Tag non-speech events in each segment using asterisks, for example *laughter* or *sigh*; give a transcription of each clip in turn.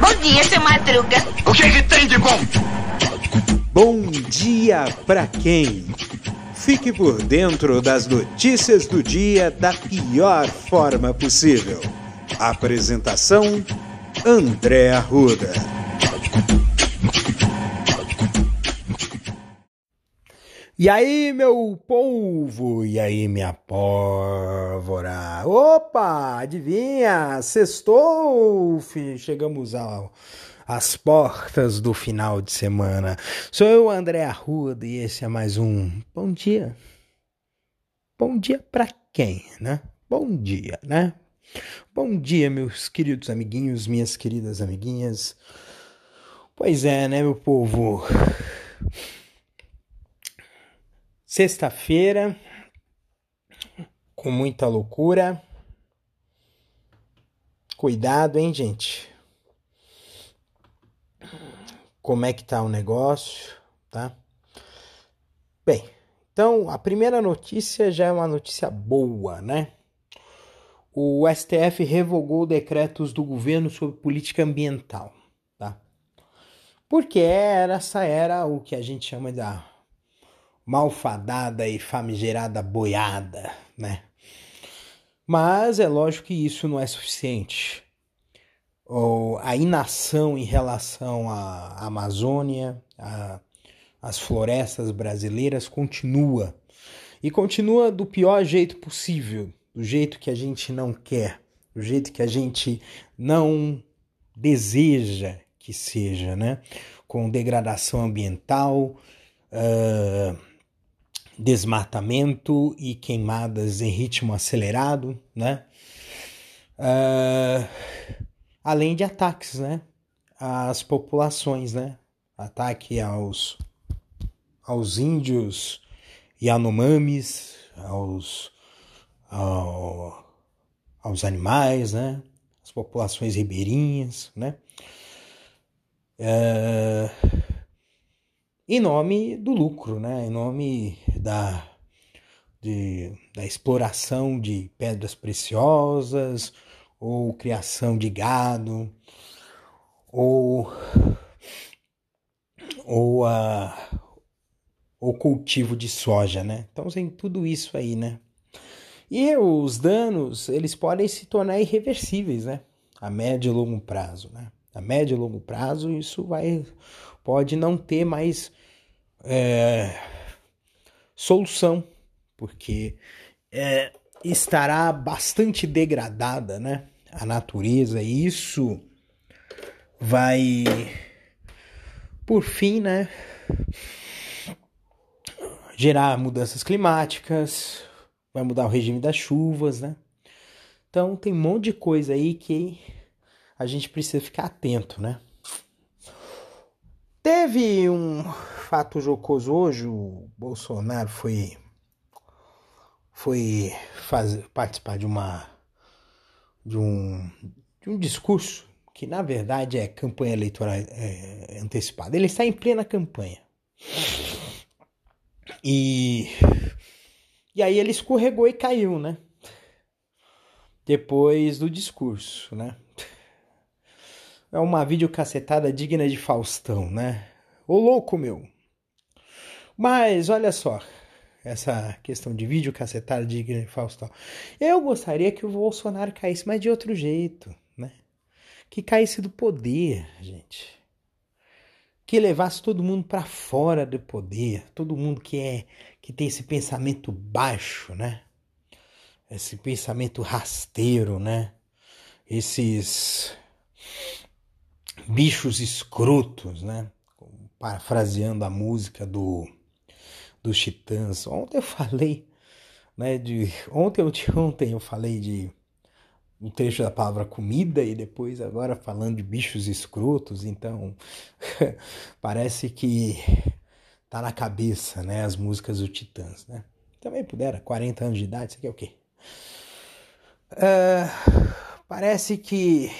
Bom dia, seu Madruga. O que, que tem de bom? Bom dia pra quem? Fique por dentro das notícias do dia da pior forma possível. Apresentação: André Arruda. E aí, meu povo? E aí, minha pólvora? Opa, adivinha? Sextou! Chegamos ao, portas do final de semana. Sou eu, André Arruda, e esse é mais um Bom Dia. Bom dia pra quem, né? Bom dia, né? Bom dia, meus queridos amiguinhos, minhas queridas amiguinhas. Pois é, né, meu povo? Sexta-feira, com muita loucura. Cuidado, hein, gente? Como é que tá o negócio, tá? Bem, então a primeira notícia já é uma notícia boa, né? O STF revogou decretos do governo sobre política ambiental, tá? Porque essa era o que a gente chama da malfadada e famigerada boiada, né? Mas é lógico que isso não é suficiente. Ou a inação em relação à Amazônia, às florestas brasileiras continua. E continua do pior jeito possível, do jeito que a gente não quer, do jeito que a gente não deseja que seja, né? Com degradação ambiental, uh, desmatamento e queimadas em ritmo acelerado, né? Uh, além de ataques, né? Às populações, né? Ataque aos, aos índios Yanomamis, aos, ao, aos animais, né? As populações ribeirinhas, né? Uh, em nome do lucro, né? em nome da, de, da exploração de pedras preciosas, ou criação de gado, ou, ou a o cultivo de soja, né? Então tem tudo isso aí, né? E os danos, eles podem se tornar irreversíveis, né? A médio e longo prazo, né? A médio e longo prazo, isso vai pode não ter mais é, solução, porque é, estará bastante degradada, né? A natureza, e isso vai, por fim, né? Gerar mudanças climáticas, vai mudar o regime das chuvas, né? Então tem um monte de coisa aí que a gente precisa ficar atento, né? Teve um fato jocoso hoje, o Bolsonaro foi foi fazer, participar de uma de um, de um discurso que na verdade é campanha eleitoral é, antecipada. Ele está em plena campanha. E e aí ele escorregou e caiu, né? Depois do discurso, né? É uma videocacetada digna de Faustão, né? Ô louco, meu! Mas olha só, essa questão de videocacetada digna de Faustão. Eu gostaria que o Bolsonaro caísse, mas de outro jeito, né? Que caísse do poder, gente. Que levasse todo mundo para fora do poder, todo mundo que é que tem esse pensamento baixo, né? Esse pensamento rasteiro, né? Esses bichos escrotos, né? Parafraseando a música do dos Titãs. Ontem eu falei, né, de ontem ou de ontem eu falei de um trecho da palavra comida e depois agora falando de bichos escrotos, então *laughs* parece que tá na cabeça, né, as músicas do Titãs, né? Também pudera, 40 anos de idade, isso aqui é o quê? Uh, parece que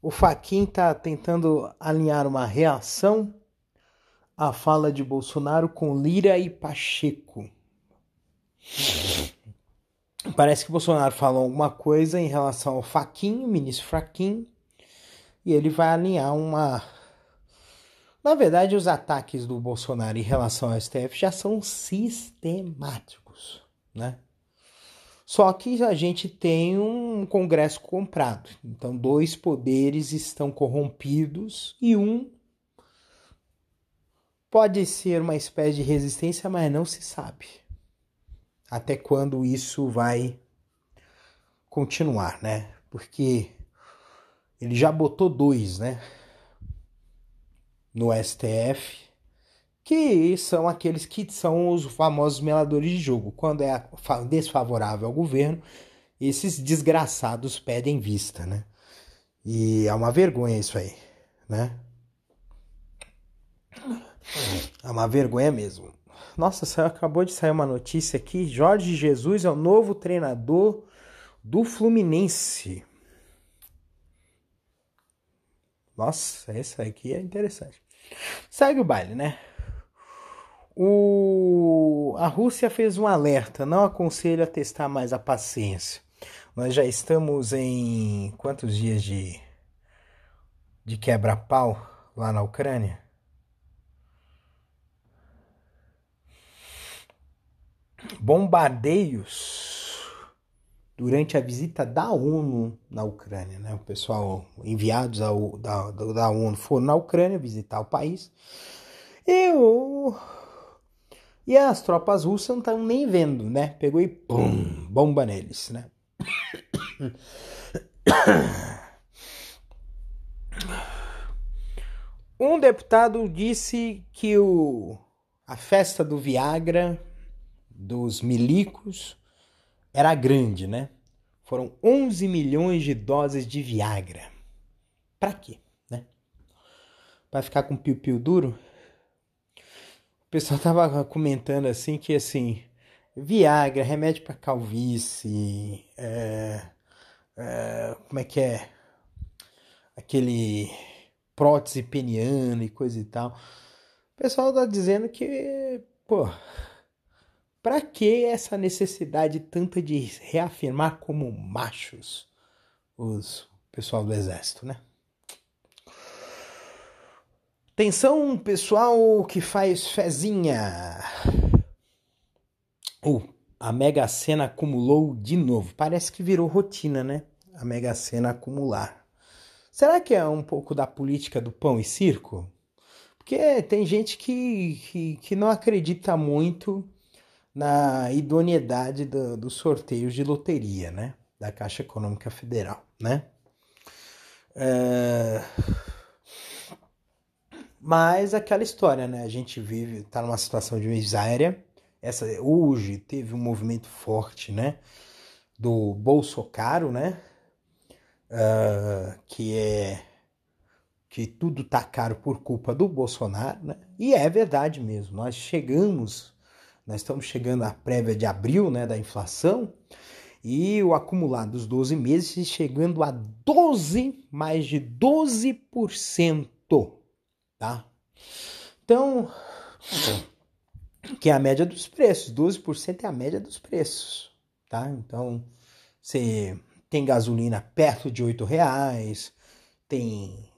o Faquin está tentando alinhar uma reação à fala de Bolsonaro com Lira e Pacheco. parece que Bolsonaro falou alguma coisa em relação ao Faquinho, ministro Faquinho, e ele vai alinhar uma. Na verdade, os ataques do Bolsonaro em relação ao STF já são sistemáticos, né? Só que a gente tem um Congresso comprado. Então, dois poderes estão corrompidos e um pode ser uma espécie de resistência, mas não se sabe até quando isso vai continuar, né? Porque ele já botou dois, né? No STF, que são aqueles que são os famosos meladores de jogo. Quando é desfavorável ao governo, esses desgraçados pedem vista, né? E é uma vergonha isso aí, né? É uma vergonha mesmo. Nossa, acabou de sair uma notícia aqui. Jorge Jesus é o novo treinador do Fluminense. Nossa, esse aqui é interessante. Segue o baile, né? O... A Rússia fez um alerta, não aconselho a testar mais a paciência. Nós já estamos em quantos dias de, de quebra-pau lá na Ucrânia? Bombardeios durante a visita da ONU na Ucrânia, né? O pessoal enviados ao, da, da ONU foram na Ucrânia visitar o país. E, o, e as tropas russas não estão nem vendo, né? Pegou e pum, bomba neles, né? *coughs* Um deputado disse que o, a festa do Viagra dos milicos era grande, né? Foram 11 milhões de doses de Viagra. Para quê, né? Para ficar com piu-piu duro? O pessoal *laughs* tava comentando assim que assim, Viagra, remédio para calvície, é, é, como é que é? Aquele prótese peniana e coisa e tal. O pessoal tá dizendo que, pô, para que essa necessidade tanta de reafirmar como machos os pessoal do exército, né? Atenção, pessoal que faz fezinha. Uh, a Mega Sena acumulou de novo. Parece que virou rotina, né? A Mega Sena acumular. Será que é um pouco da política do pão e circo? Porque tem gente que, que, que não acredita muito na idoneidade do, dos sorteios de loteria, né? Da Caixa Econômica Federal, né? É... Mas aquela história, né? A gente vive, tá numa situação de miséria. Essa, hoje teve um movimento forte, né? Do Bolsonaro, né? Uh, que é que tudo tá caro por culpa do Bolsonaro, né? E é verdade mesmo. Nós chegamos nós estamos chegando à prévia de abril, né, da inflação, e o acumulado dos 12 meses chegando a 12, mais de 12%, tá? Então, que é a média dos preços, 12% é a média dos preços, tá? Então, você tem gasolina perto de 8 reais, tem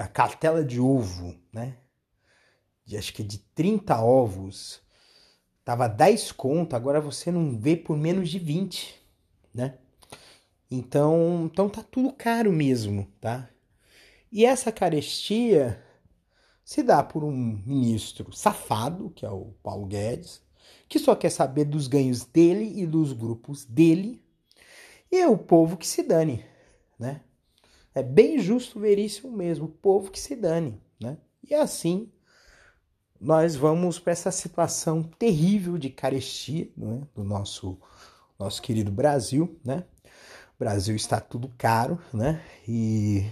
a cartela de ovo, né? De, acho que de 30 ovos Tava 10 conto, agora você não vê por menos de 20, né? Então, então tá tudo caro mesmo, tá? E essa carestia se dá por um ministro safado, que é o Paulo Guedes, que só quer saber dos ganhos dele e dos grupos dele, e o povo que se dane, né? É bem justo ver isso mesmo, o povo que se dane, né? E assim nós vamos para essa situação terrível de carestia é? do nosso, nosso querido Brasil, né? O Brasil está tudo caro, né? E,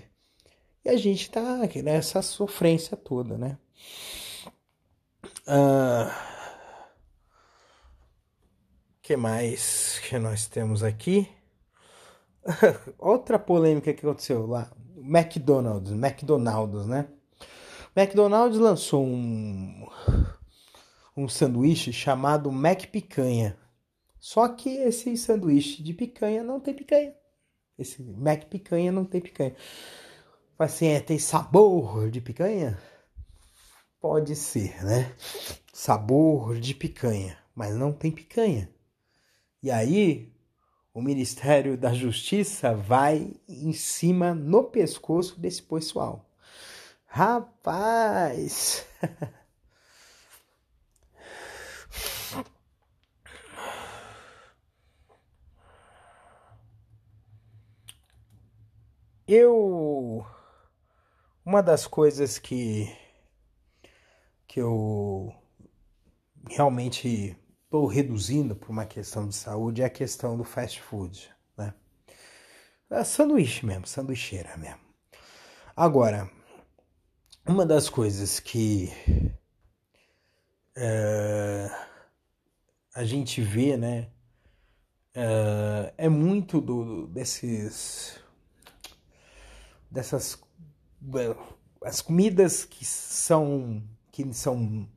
e a gente está nessa sofrência toda, né? Ah, que mais que nós temos aqui? *laughs* Outra polêmica que aconteceu lá, McDonald's, McDonald's, né? McDonald's lançou um, um sanduíche chamado Mac Picanha. Só que esse sanduíche de picanha não tem picanha. Esse Mac picanha não tem picanha. Assim, é, tem sabor de picanha? Pode ser, né? Sabor de picanha, mas não tem picanha. E aí, o Ministério da Justiça vai em cima no pescoço desse pessoal. Rapaz! Eu. Uma das coisas que. que eu realmente estou reduzindo por uma questão de saúde é a questão do fast food, né? É sanduíche mesmo, sanduicheira mesmo. Agora, uma das coisas que é, a gente vê, né, é, é muito do, desses dessas as comidas que são que são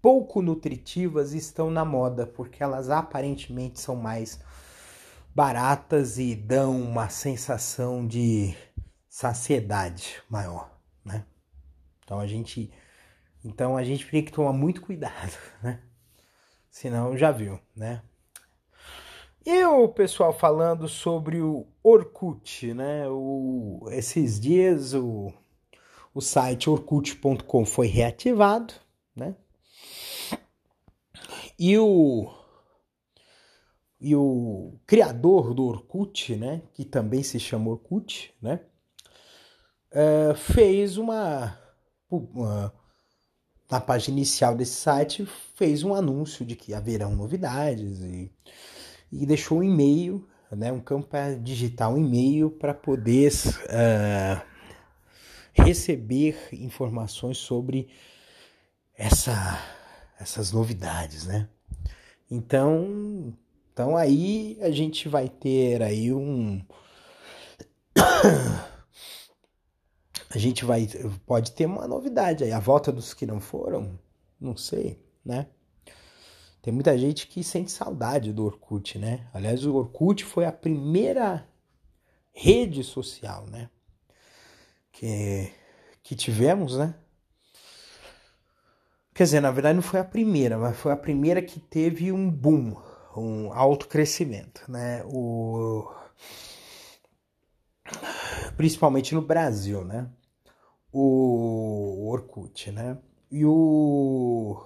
pouco nutritivas estão na moda porque elas aparentemente são mais baratas e dão uma sensação de saciedade maior, né? Então a gente então a gente tem que tomar muito cuidado, *laughs* né? Senão já viu, né? E o pessoal falando sobre o Orkut, né? O, esses dias o, o site orkut.com foi reativado, né? E o, e o criador do Orkut, né? Que também se chama Orkut, né? É, fez uma na página inicial desse site fez um anúncio de que haverão novidades e e deixou um e-mail, né, um campo para digitar um e-mail para poder uh, receber informações sobre essa, essas novidades, né? Então, então aí a gente vai ter aí um *coughs* a gente vai pode ter uma novidade aí, a volta dos que não foram, não sei, né? Tem muita gente que sente saudade do Orkut, né? Aliás, o Orkut foi a primeira rede social, né? Que, que tivemos, né? Quer dizer, na verdade não foi a primeira, mas foi a primeira que teve um boom, um alto crescimento, né? O... Principalmente no Brasil, né? O Orkut, né? E o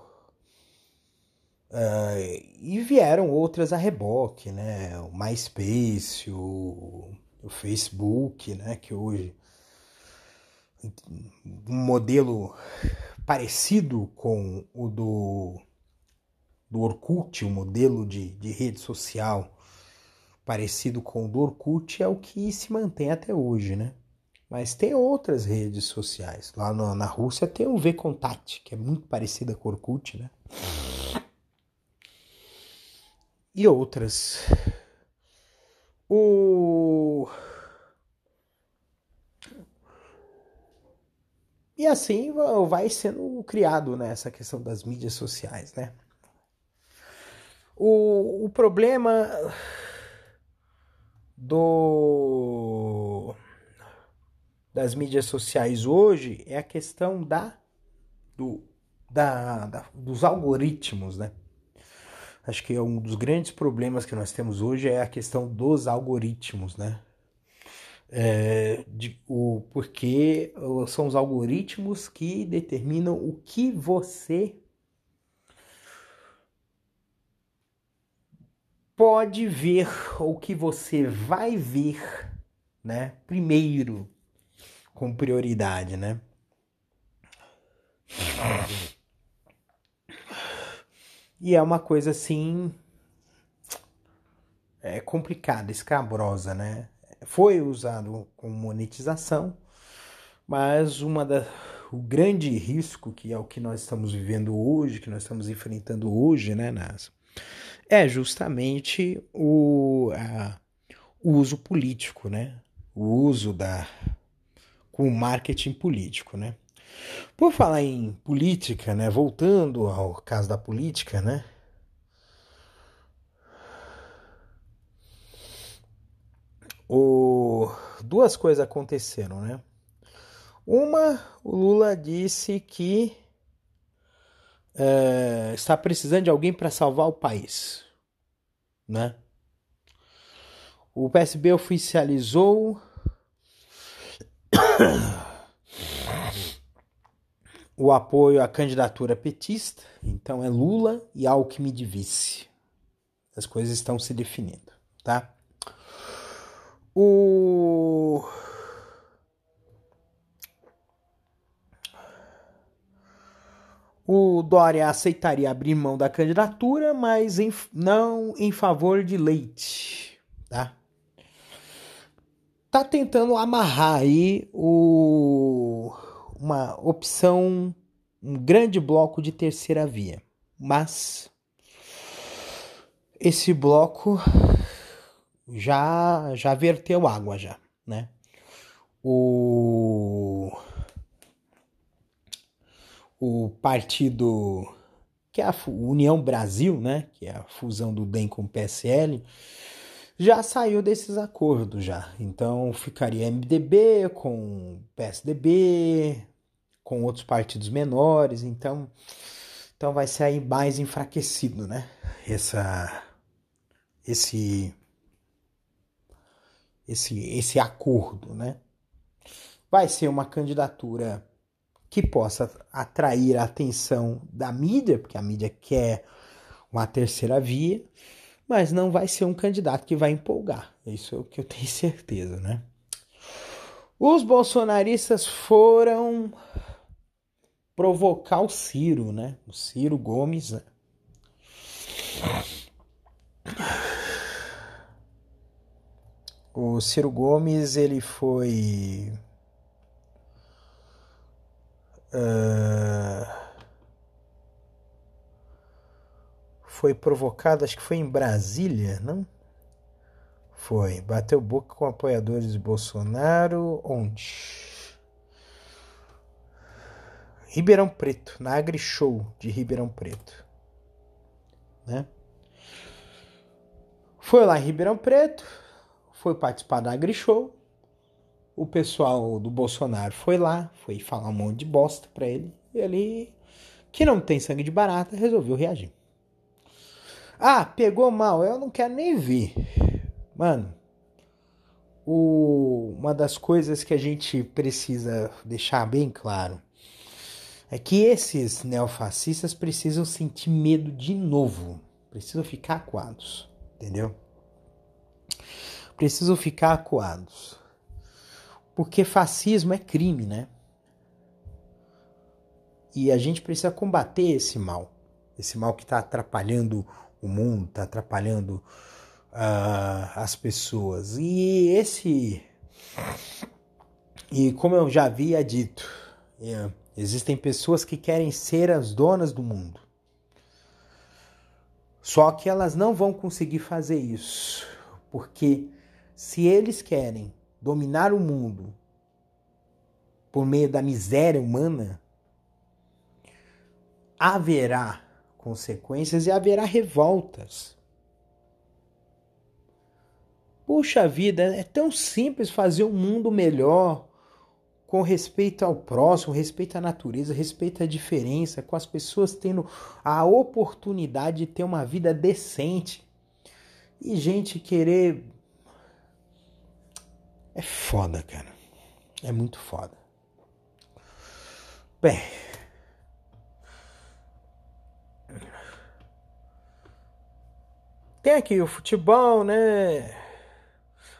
Uh, e vieram outras a reboque, né? O MySpace, o, o Facebook, né? Que hoje um modelo parecido com o do, do Orkut, um modelo de, de rede social parecido com o do Orkut é o que se mantém até hoje, né? Mas tem outras redes sociais. Lá no, na Rússia tem o VKontakte, que é muito parecida com o Orkut, né? e outras. O... E assim vai sendo criado né, questão das mídias sociais, né? O, o problema do das mídias sociais hoje é a questão da, do, da, da dos algoritmos, né? acho que é um dos grandes problemas que nós temos hoje é a questão dos algoritmos, né? É, de, o, porque são os algoritmos que determinam o que você pode ver, ou que você vai ver, né? Primeiro, com prioridade, né? E é uma coisa assim. É complicada, escabrosa, né? Foi usado com monetização, mas uma da, o grande risco, que é o que nós estamos vivendo hoje, que nós estamos enfrentando hoje, né, NASA, é justamente o, a, o uso político, né? O uso da com o marketing político, né? Por falar em política, né, voltando ao caso da política, né? O... Duas coisas aconteceram, né? Uma, o Lula disse que é, está precisando de alguém para salvar o país, né? O PSB oficializou *coughs* o apoio à candidatura petista, então é Lula e Alckmin de vice. As coisas estão se definindo, tá? O O Dória aceitaria abrir mão da candidatura, mas em, não em favor de Leite, tá? Tá tentando amarrar aí o, uma opção, um grande bloco de terceira via, mas esse bloco já já verteu água já, né? O o partido que é a União Brasil, né, que é a fusão do DEM com o PSL, já saiu desses acordos já. Então ficaria MDB com PSDB, com outros partidos menores, então então vai sair mais enfraquecido, né? Essa esse esse esse acordo, né? Vai ser uma candidatura que possa atrair a atenção da mídia, porque a mídia quer uma terceira via, mas não vai ser um candidato que vai empolgar. Isso é o que eu tenho *laughs* certeza, né? Os bolsonaristas foram provocar o Ciro, né? O Ciro Gomes, né? O Ciro Gomes, ele foi Uh, foi provocado, acho que foi em Brasília, não? Foi. Bateu boca com apoiadores de Bolsonaro. Onde? Ribeirão Preto, na AgriShow de Ribeirão Preto. Né? Foi lá em Ribeirão Preto, foi participar da AgriShow o pessoal do Bolsonaro foi lá, foi falar um monte de bosta pra ele, e ele, que não tem sangue de barata, resolveu reagir. Ah, pegou mal, eu não quero nem ver. Mano, o, uma das coisas que a gente precisa deixar bem claro é que esses neofascistas precisam sentir medo de novo, precisam ficar acuados, entendeu? Precisam ficar acuados. Porque fascismo é crime, né? E a gente precisa combater esse mal. Esse mal que está atrapalhando o mundo, está atrapalhando uh, as pessoas. E esse. E como eu já havia dito, é, existem pessoas que querem ser as donas do mundo. Só que elas não vão conseguir fazer isso. Porque se eles querem dominar o mundo por meio da miséria humana, haverá consequências e haverá revoltas. Puxa vida, é tão simples fazer um mundo melhor com respeito ao próximo, respeito à natureza, respeito à diferença, com as pessoas tendo a oportunidade de ter uma vida decente. E gente querer é foda, cara. É muito foda. Bem. Tem aqui o futebol, né?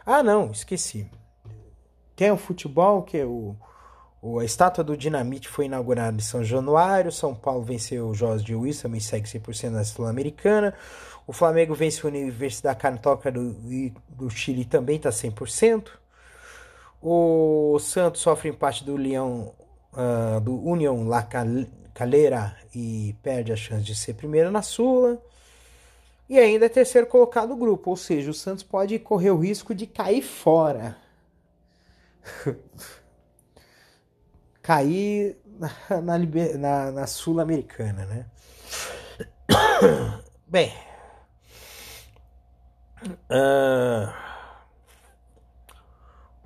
Ah, não, esqueci. Tem o futebol, que é o, o a estátua do Dinamite foi inaugurada em São Januário. São Paulo venceu o Jorge Luiz, também segue 100% na Sul-Americana. O Flamengo vence a Universidade Católica do, do Chile, também está 100%. O Santos sofre empate do Leão, uh, do União La Calera e perde a chance de ser primeiro na Sula. E ainda é terceiro colocado do grupo, ou seja, o Santos pode correr o risco de cair fora. *laughs* cair na, na, na, na Sul-Americana, né? *coughs* Bem. Uh,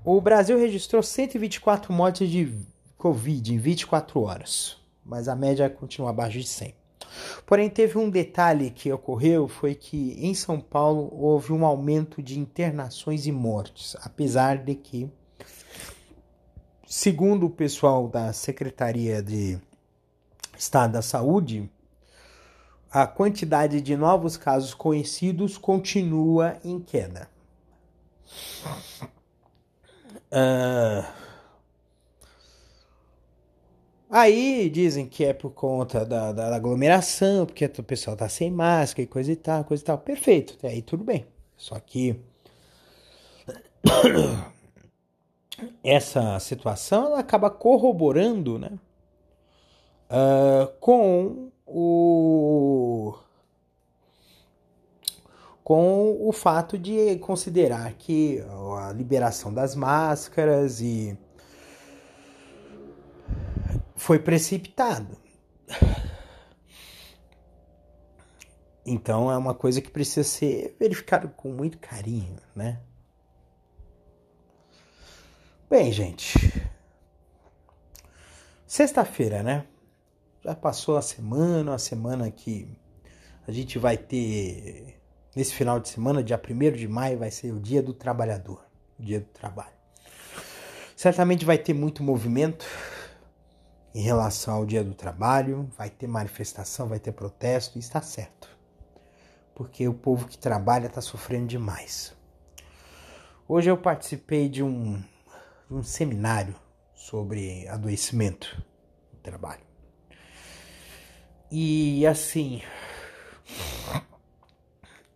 O Brasil registrou 124 mortes de Covid em 24 horas, mas a média continua abaixo de 100. Porém, teve um detalhe que ocorreu, foi que em São Paulo houve um aumento de internações e mortes, apesar de que, segundo o pessoal da Secretaria de Estado da Saúde, a quantidade de novos casos conhecidos continua em queda. Uh, aí dizem que é por conta da, da, aglomeração, porque o pessoal tá sem máscara e coisa e tal, coisa e tal. Perfeito, até aí tudo bem. Só que *coughs* essa situação ela acaba corroborando né, uh, com o com o fato de considerar que a liberação das máscaras e foi precipitado. Então é uma coisa que precisa ser verificada com muito carinho, né? Bem, gente. Sexta-feira, né? Já passou a semana, a semana que a gente vai ter nesse final de semana, dia 1 de maio, vai ser o Dia do Trabalhador, o Dia do Trabalho. Certamente vai ter muito movimento em relação ao Dia do Trabalho, vai ter manifestação, vai ter protesto, e está certo. Porque o povo que trabalha está sofrendo demais. Hoje eu participei de um, um seminário sobre adoecimento no trabalho. E assim,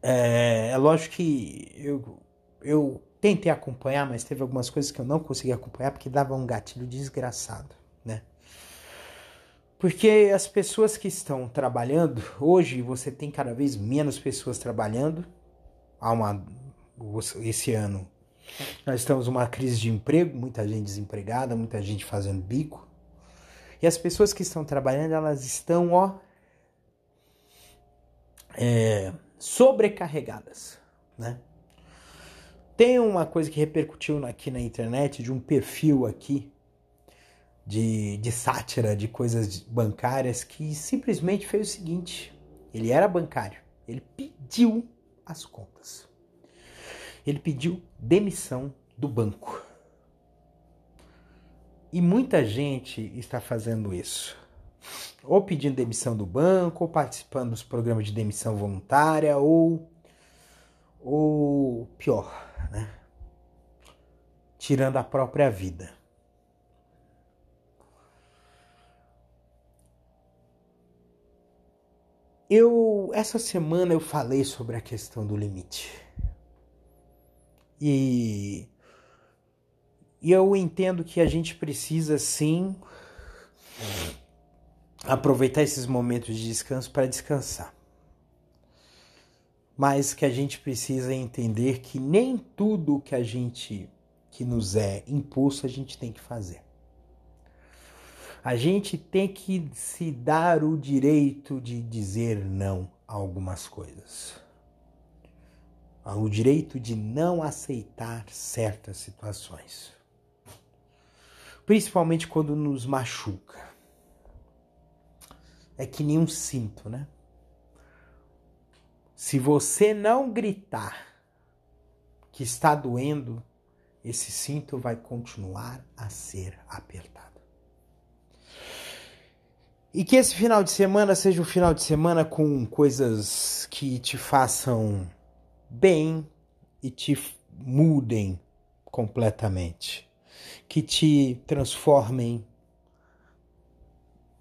é, é lógico que eu, eu tentei acompanhar, mas teve algumas coisas que eu não consegui acompanhar porque dava um gatilho desgraçado, né? Porque as pessoas que estão trabalhando, hoje você tem cada vez menos pessoas trabalhando. Há uma esse ano nós estamos numa crise de emprego, muita gente desempregada, muita gente fazendo bico. E as pessoas que estão trabalhando, elas estão, ó, é, sobrecarregadas, né? Tem uma coisa que repercutiu aqui na internet de um perfil aqui de, de sátira de coisas bancárias que simplesmente fez o seguinte: ele era bancário, ele pediu as contas, ele pediu demissão do banco. E muita gente está fazendo isso ou pedindo demissão do banco, ou participando dos programas de demissão voluntária, ou, ou pior, né? Tirando a própria vida. Eu essa semana eu falei sobre a questão do limite. E, e eu entendo que a gente precisa sim aproveitar esses momentos de descanso para descansar. Mas que a gente precisa entender que nem tudo que a gente que nos é impulso a gente tem que fazer. A gente tem que se dar o direito de dizer não a algumas coisas. O direito de não aceitar certas situações. Principalmente quando nos machuca é que nem um cinto, né? Se você não gritar que está doendo, esse cinto vai continuar a ser apertado. E que esse final de semana seja um final de semana com coisas que te façam bem e te mudem completamente, que te transformem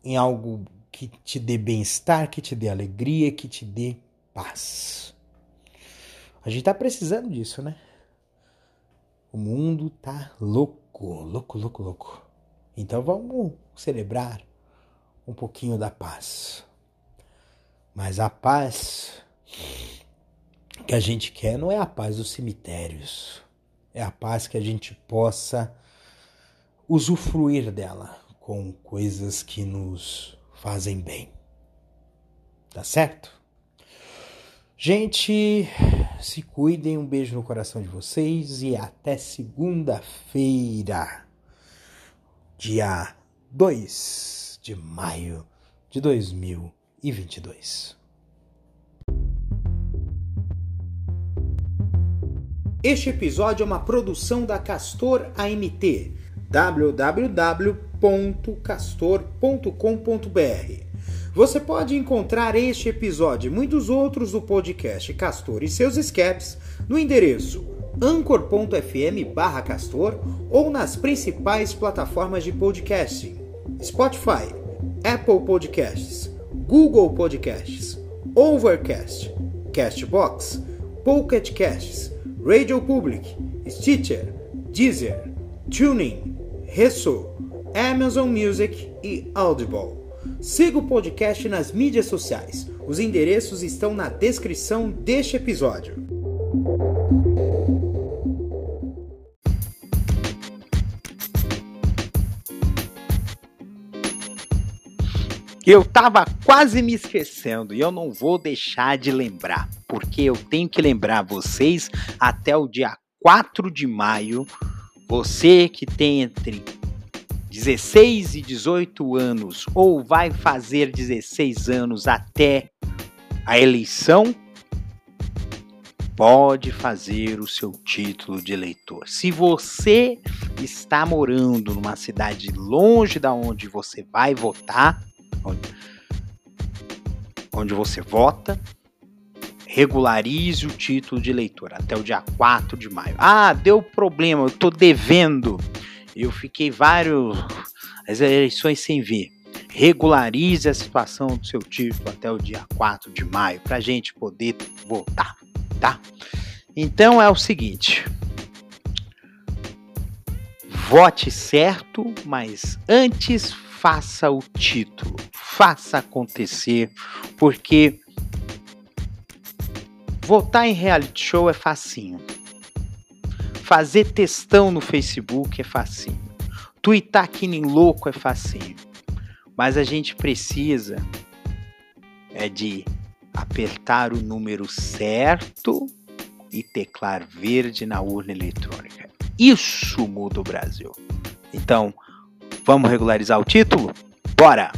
em algo que te dê bem-estar, que te dê alegria, que te dê paz. A gente tá precisando disso, né? O mundo tá louco, louco, louco, louco. Então vamos celebrar um pouquinho da paz. Mas a paz que a gente quer não é a paz dos cemitérios. É a paz que a gente possa usufruir dela com coisas que nos fazem bem. Tá certo? Gente, se cuidem, um beijo no coração de vocês e até segunda-feira, dia 2 de maio de 2022. Este episódio é uma produção da Castor AMT www.castor.com.br você pode encontrar este episódio e muitos outros do podcast Castor e seus escapes no endereço anchor.fm barra castor ou nas principais plataformas de podcasting Spotify, Apple Podcasts, Google Podcasts, Overcast, Castbox, Pocket Casts, Radio Public, Stitcher, Deezer, Tuning, Resso, Amazon Music e Audible. Siga o podcast nas mídias sociais. Os endereços estão na descrição deste episódio. Eu tava quase me esquecendo e eu não vou deixar de lembrar, porque eu tenho que lembrar vocês até o dia 4 de maio. Você que tem entre 16 e 18 anos ou vai fazer 16 anos até a eleição, pode fazer o seu título de eleitor. Se você está morando numa cidade longe da onde você vai votar, onde, onde você vota, regularize o título de eleitor até o dia 4 de maio. Ah, deu problema, eu estou devendo eu fiquei vários as eleições sem ver. Regularize a situação do seu título até o dia 4 de maio para a gente poder votar, tá? Então é o seguinte: vote certo, mas antes faça o título, faça acontecer, porque votar em reality show é facinho. Fazer textão no Facebook é facinho. Tweetar que nem louco é facinho. Mas a gente precisa é de apertar o número certo e teclar verde na urna eletrônica. Isso muda o Brasil. Então, vamos regularizar o título? Bora!